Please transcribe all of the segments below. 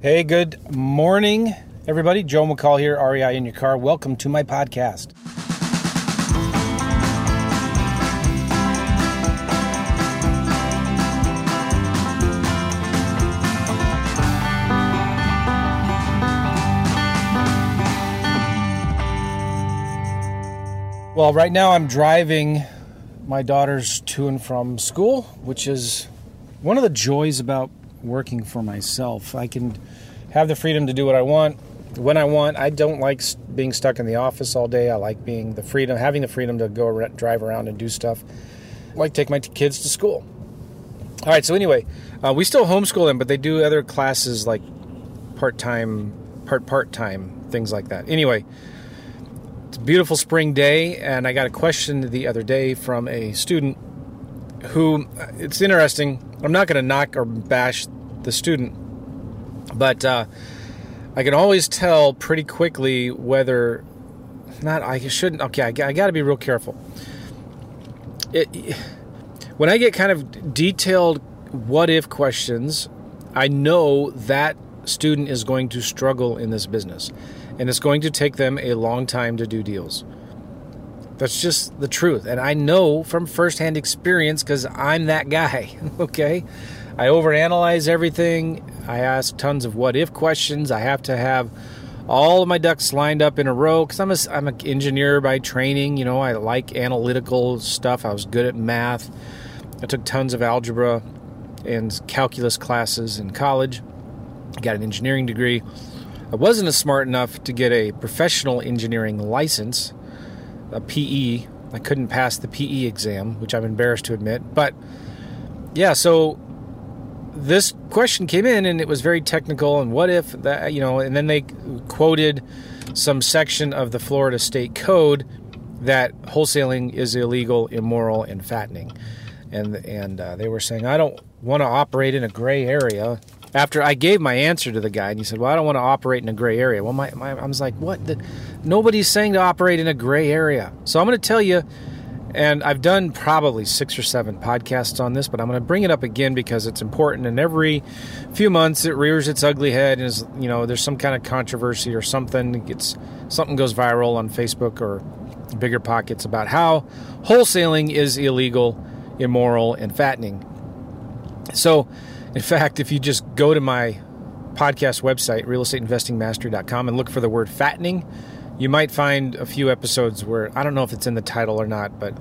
Hey, good morning, everybody. Joe McCall here, REI in your car. Welcome to my podcast. Well, right now I'm driving my daughters to and from school, which is one of the joys about working for myself. I can have the freedom to do what I want when I want. I don't like being stuck in the office all day. I like being the freedom, having the freedom to go drive around and do stuff. I like take my kids to school. All right. So anyway, uh, we still homeschool them, but they do other classes like part time, part part time things like that. Anyway. It's a beautiful spring day, and I got a question the other day from a student who it's interesting. I'm not going to knock or bash the student, but uh, I can always tell pretty quickly whether not. I shouldn't. Okay, I, I got to be real careful. It, when I get kind of detailed what if questions, I know that student is going to struggle in this business, and it's going to take them a long time to do deals. That's just the truth. And I know from firsthand experience because I'm that guy, okay? I overanalyze everything. I ask tons of what if questions. I have to have all of my ducks lined up in a row because I'm, a, I'm an engineer by training. You know, I like analytical stuff. I was good at math. I took tons of algebra and calculus classes in college. I got an engineering degree. I wasn't smart enough to get a professional engineering license a PE. I couldn't pass the PE exam, which I'm embarrassed to admit. But yeah, so this question came in and it was very technical and what if that, you know, and then they quoted some section of the Florida State Code that wholesaling is illegal, immoral, and fattening. And and uh, they were saying, I don't want to operate in a gray area after I gave my answer to the guy, and he said, "Well, I don't want to operate in a gray area." Well, my, my I was like, "What? The, nobody's saying to operate in a gray area." So I'm going to tell you, and I've done probably six or seven podcasts on this, but I'm going to bring it up again because it's important. And every few months, it rears its ugly head, and is you know, there's some kind of controversy or something gets something goes viral on Facebook or BiggerPockets about how wholesaling is illegal, immoral, and fattening. So in fact, if you just go to my podcast website, realestateinvestingmastery.com, and look for the word fattening, you might find a few episodes where I don't know if it's in the title or not, but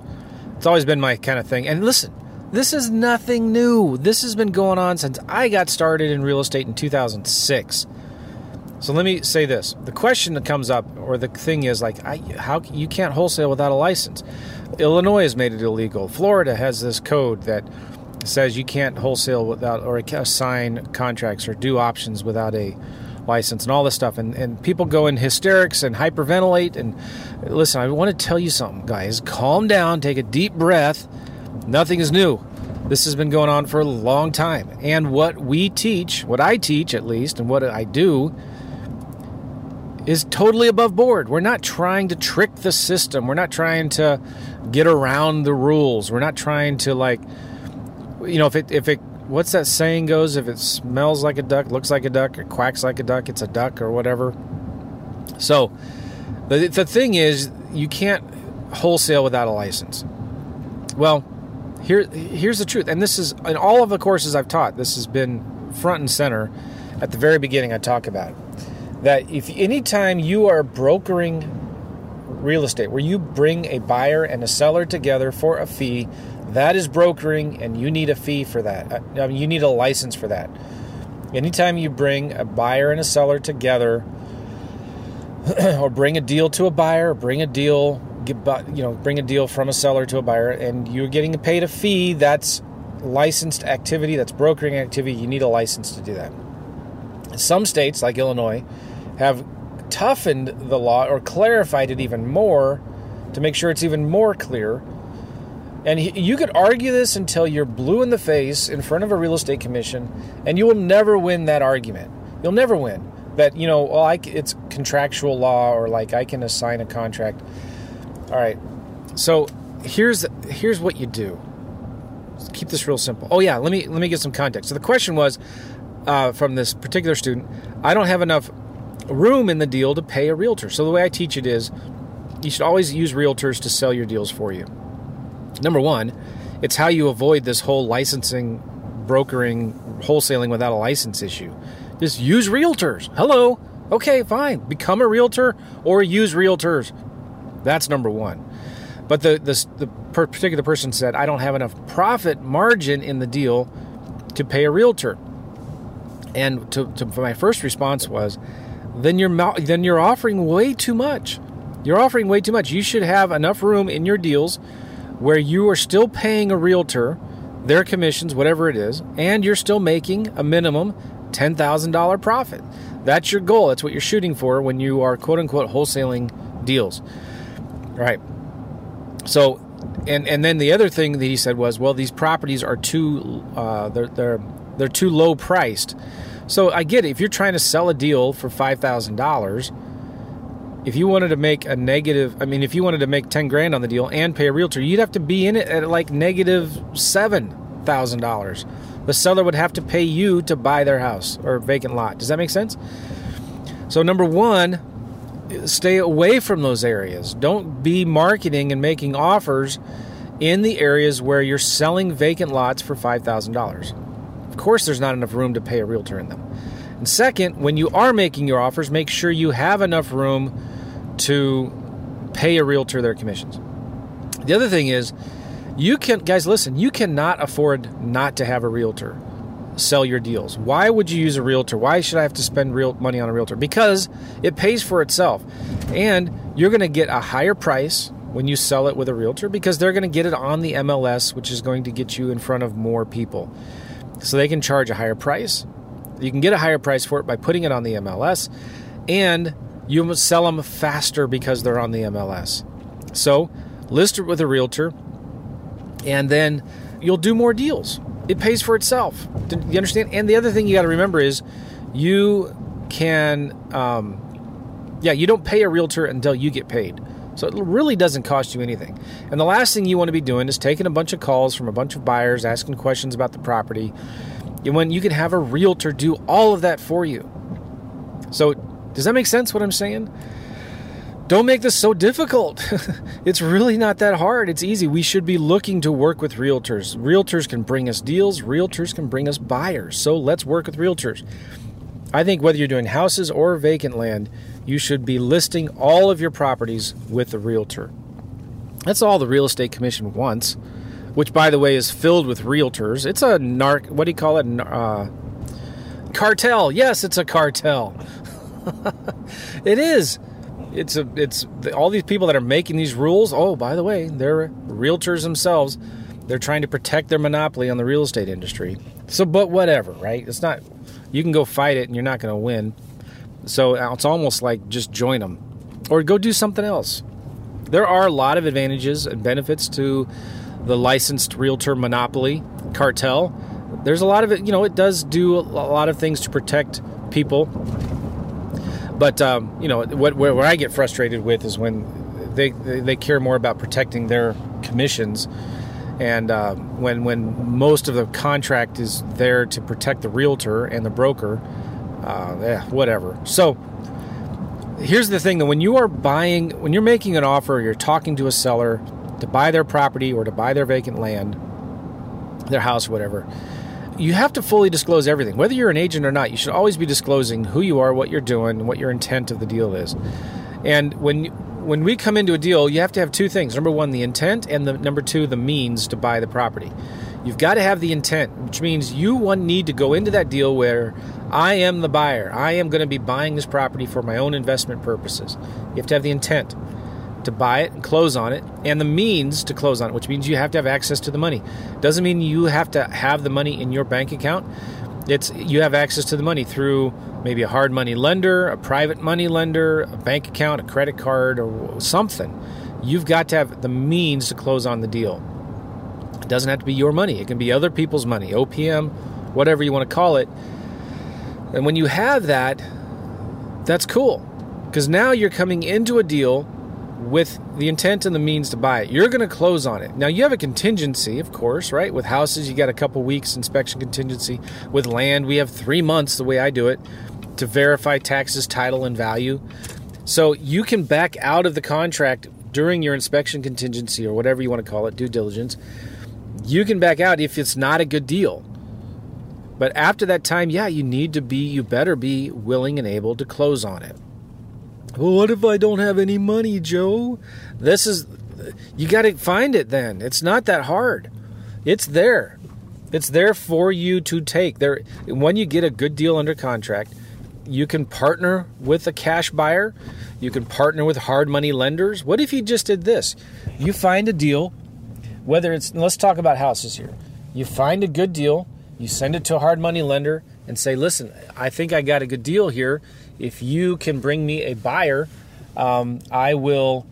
it's always been my kind of thing. And listen, this is nothing new. This has been going on since I got started in real estate in 2006. So let me say this: the question that comes up, or the thing is, like, I, how you can't wholesale without a license. Illinois has made it illegal. Florida has this code that says you can't wholesale without or assign contracts or do options without a license and all this stuff. And, and people go in hysterics and hyperventilate. And listen, I want to tell you something, guys. Calm down, take a deep breath. Nothing is new. This has been going on for a long time. And what we teach, what I teach at least, and what I do, is totally above board. We're not trying to trick the system. We're not trying to get around the rules. We're not trying to like you know, if it if it what's that saying goes, if it smells like a duck, looks like a duck, or quacks like a duck, it's a duck or whatever. So the the thing is, you can't wholesale without a license. Well, here here's the truth, and this is in all of the courses I've taught. This has been front and center at the very beginning. I talk about that if anytime you are brokering real estate, where you bring a buyer and a seller together for a fee that is brokering, and you need a fee for that. Uh, I mean, you need a license for that. Anytime you bring a buyer and a seller together, or bring a deal to a buyer, bring a deal, you know, bring a deal from a seller to a buyer, and you're getting paid a fee, that's licensed activity, that's brokering activity. You need a license to do that. Some states, like Illinois, have toughened the law or clarified it even more to make sure it's even more clear and he, you could argue this until you're blue in the face in front of a real estate commission, and you will never win that argument. You'll never win that you know, well, I, it's contractual law, or like I can assign a contract. All right, so here's here's what you do. Let's keep this real simple. Oh yeah, let me let me get some context. So the question was, uh, from this particular student, I don't have enough room in the deal to pay a realtor. So the way I teach it is you should always use realtors to sell your deals for you. Number one, it's how you avoid this whole licensing, brokering, wholesaling without a license issue. Just use realtors. Hello. Okay, fine. Become a realtor or use realtors. That's number one. But the, the, the particular person said, I don't have enough profit margin in the deal to pay a realtor. And to, to my first response was, then you're then you're offering way too much. You're offering way too much. You should have enough room in your deals where you are still paying a realtor their commissions, whatever it is, and you're still making a minimum $10,000 profit. That's your goal. That's what you're shooting for when you are quote unquote wholesaling deals. Right. So, and and then the other thing that he said was, well, these properties are too uh, they're they're they're too low priced. So I get it. If you're trying to sell a deal for five thousand dollars, if you wanted to make a negative, I mean, if you wanted to make ten grand on the deal and pay a realtor, you'd have to be in it at like negative negative seven thousand dollars. The seller would have to pay you to buy their house or vacant lot. Does that make sense? So number one, stay away from those areas. Don't be marketing and making offers in the areas where you're selling vacant lots for $5,000. Of course, there's not enough room to pay a realtor in them. And second, when you are making your offers, make sure you have enough room to pay a realtor their commissions. The other thing is, you can, guys, listen, you cannot afford not to have a realtor sell your deals. Why would you use a realtor? Why should I have to spend real money on a realtor? Because it pays for itself. And you're going to get a higher price when you sell it with a realtor because they're going to get it on the MLS, which is going to get you in front of more people. So they can charge a higher price. You can get a higher price for it by putting it on the MLS, and you sell them faster because they're on the MLS. So list it with a realtor, and then you'll do more deals it pays for itself. Do you understand? And the other thing you got to remember is you can, um, yeah, you don't pay a realtor until you get paid. So it really doesn't cost you anything. And the last thing you want to be doing is taking a bunch of calls from a bunch of buyers, asking questions about the property. When you can have a realtor do all of that for you. So does that make sense what I'm saying? Don't make this so difficult. it's really not that hard. It's easy. We should be looking to work with realtors. Realtors can bring us deals, realtors can bring us buyers. So let's work with realtors. I think whether you're doing houses or vacant land, you should be listing all of your properties with a realtor. That's all the real estate commission wants, which, by the way, is filled with realtors. It's a narc. What do you call it? Uh, cartel. Yes, it's a cartel. it is it's a it's all these people that are making these rules. Oh, by the way, they're realtors themselves. They're trying to protect their monopoly on the real estate industry. So, but whatever, right? It's not. You can go fight it, and you're not going to win. So uh, it's almost like just join them, or go do something else. There are a lot of advantages and benefits to the licensed realtor monopoly cartel. There's a lot of it. You know, it does do a lot of things to protect people but um, you know what where, where, I get frustrated with is when they they care more about protecting their commissions, and uh, when when most of the contract is there to protect the realtor and the broker, uh, whatever. So here's the thing: that when you are buying, when you're making an offer, you're talking to a seller to buy their property or to buy their vacant land, their house, whatever you have to fully disclose everything. Whether you're an agent or not, you should always be disclosing who you are, what you're doing, what your intent of the deal is. And when when we come into a deal, you have to have two things. Number one, the intent, and the number two, the means to buy the property. You've got to have the intent, which means you one need to go into that deal where I am the buyer. I am going to be buying this property for my own investment purposes. You have to have the intent to buy it and close on it, and the means to close on it, which means you have to have access to the money. Doesn't mean you have to have the money in your bank account. It's you have access to the money through maybe a hard money lender, a private money lender, a bank account, a credit card, or something. You've got to have the means to close on the deal. It doesn't have to be your money. It can be other people's money, OPM, whatever you want to call it. And when you have that, that's cool. Because now you're coming into a deal with the intent and the means to buy it. You're going to close on it. Now, you have a contingency, of course, right? With houses, you got a couple weeks inspection contingency. With land, we have three months, the way I do it, to verify taxes, title, and value. So you can back out of the contract during your inspection contingency or whatever you want to call it, due diligence. You can back out if it's not a good deal. But after that time, yeah, you need to be, you better be willing and able to close on it. Well, what if I don't have any money, Joe? This is, you got to find it then. It's not that hard. It's there. It's there for you to take. There, when you get a good deal under contract, you can partner with a cash buyer. You can partner with hard money lenders. What if you just did this? You find a deal, whether it's, let's talk about houses here. You find a good deal, you send it to a hard money lender and say, listen, I think I got a good deal here if you can bring me a buyer, um, I will.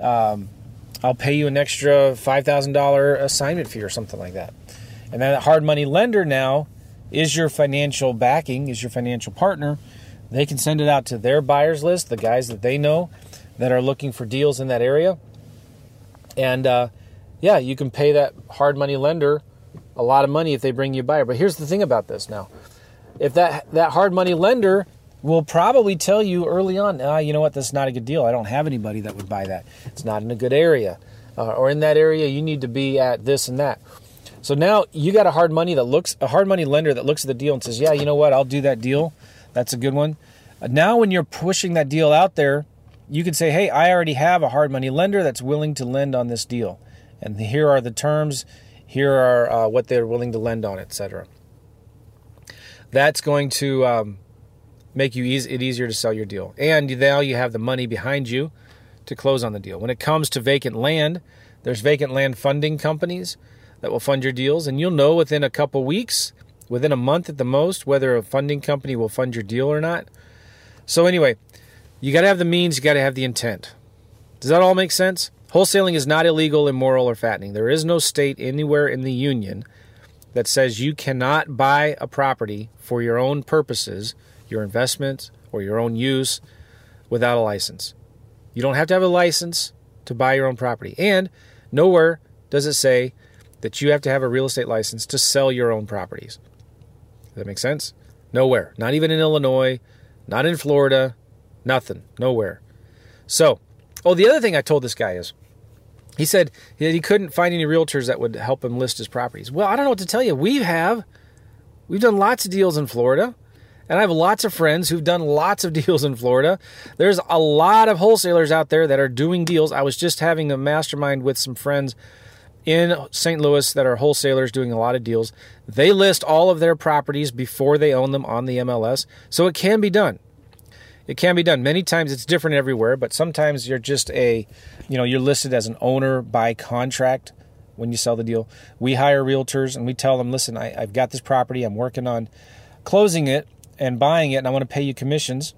Um, I'll pay you an extra five thousand dollar assignment fee or something like that. And that hard money lender now is your financial backing, is your financial partner. They can send it out to their buyers list, the guys that they know that are looking for deals in that area. And uh, yeah, you can pay that hard money lender a lot of money if they bring you a buyer. But here's the thing about this now: if that that hard money lender will probably tell you early on, ah, you know what, this is not a good deal. I don't have anybody that would buy that. It's not in a good area. Uh, or in that area, you need to be at this and that. So now you got a hard money that looks a hard money lender that looks at the deal and says, "Yeah, you know what? I'll do that deal. That's a good one." Uh, now, when you're pushing that deal out there, you can say, "Hey, I already have a hard money lender that's willing to lend on this deal, and here are the terms. Here are uh, what they're willing to lend on, etc." That's going to um, make you easy, it easier to sell your deal. And now you have the money behind you to close on the deal. When it comes to vacant land, there's vacant land funding companies that will fund your deals, and you'll know within a couple weeks, within a month at the most, whether a funding company will fund your deal or not. So, anyway, you got to have the means, you got to have the intent. Does that all make sense? Wholesaling is not illegal, immoral, or fattening. There is no state anywhere in the union that says you cannot buy a property for your own purposes your investment or your own use without a license. You don't have to have a license to buy your own property. And nowhere does it say that you have to have a real estate license to sell your own properties. Does that make sense? Nowhere. Not even in Illinois, not in Florida, nothing. Nowhere. So, oh, the other thing I told this guy is he said that he couldn't find any realtors that would help him list his properties. Well, I don't know what to tell you. We have. We've done lots of deals in Florida. And I have lots of friends who've done lots of deals in Florida. There's a lot of wholesalers out there that are doing deals. I was just having a mastermind with some friends in St. Louis that are wholesalers doing a lot of deals. They list all of their properties before they own them on the MLS. So it can be done. It can be done. Many times it's different everywhere, but sometimes you're just a, you know, you're listed as an owner by contract when you sell the deal. We hire realtors and we tell them, listen, I, have got this property. I'm working on closing it and buying it and I want to pay you commissions.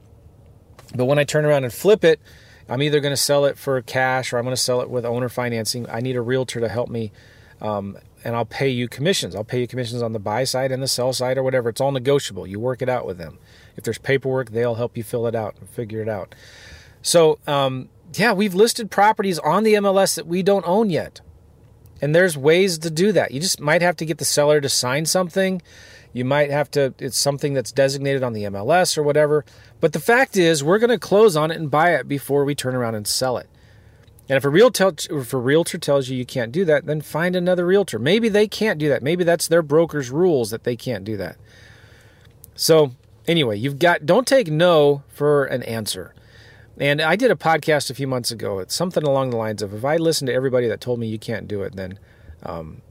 But when I turn around and flip it, I'm either going to sell it for cash or I'm going to sell it with owner financing. I need a realtor to help me, um, and I'll pay you commissions. I'll pay you commissions on the buy side and the sell side or whatever. It's all negotiable. You work it out with them. If there's paperwork, they'll help you fill it out and figure it out. So, um, yeah, we've listed properties on the MLS that we don't own yet. And there's ways to do that. You just might have to get the seller to sign something you might have to, it's something that's designated on the MLS or whatever. But the fact is, we're going to close on it and buy it before we turn around and sell it. And if a, realtor, if a realtor tells you you can't do that, then find another realtor. Maybe they can't do that. Maybe that's their broker's rules that they can't do that. So, anyway, you've got, don't take no for an answer. And I did a podcast a few months ago. It's something along the lines of if I listened to everybody that told me you can't do it, then um,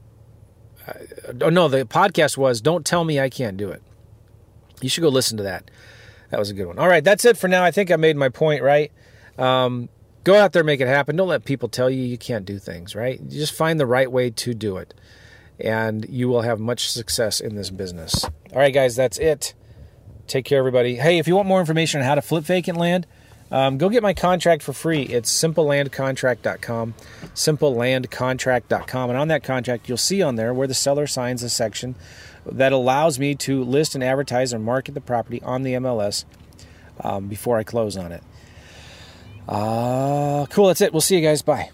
no, the podcast was "Don't Tell Me I Can't Do It." You should go listen to that. That was a good one. All right, that's it for now. I think I made my point right. Um, go out there, make it happen. Don't let people tell you you can't do things. Right? You just find the right way to do it, and you will have much success in this business. All right, guys, that's it. Take care, everybody. Hey, if you want more information on how to flip vacant land um, go get my contract for free. It's simplelandcontract.com, simplelandcontract.com. And on that contract, you'll see on there where the seller signs a section that allows me to list and advertise or market the property on the MLS um, before I close on it. Uh, cool. That's it. We'll see you guys. Bye.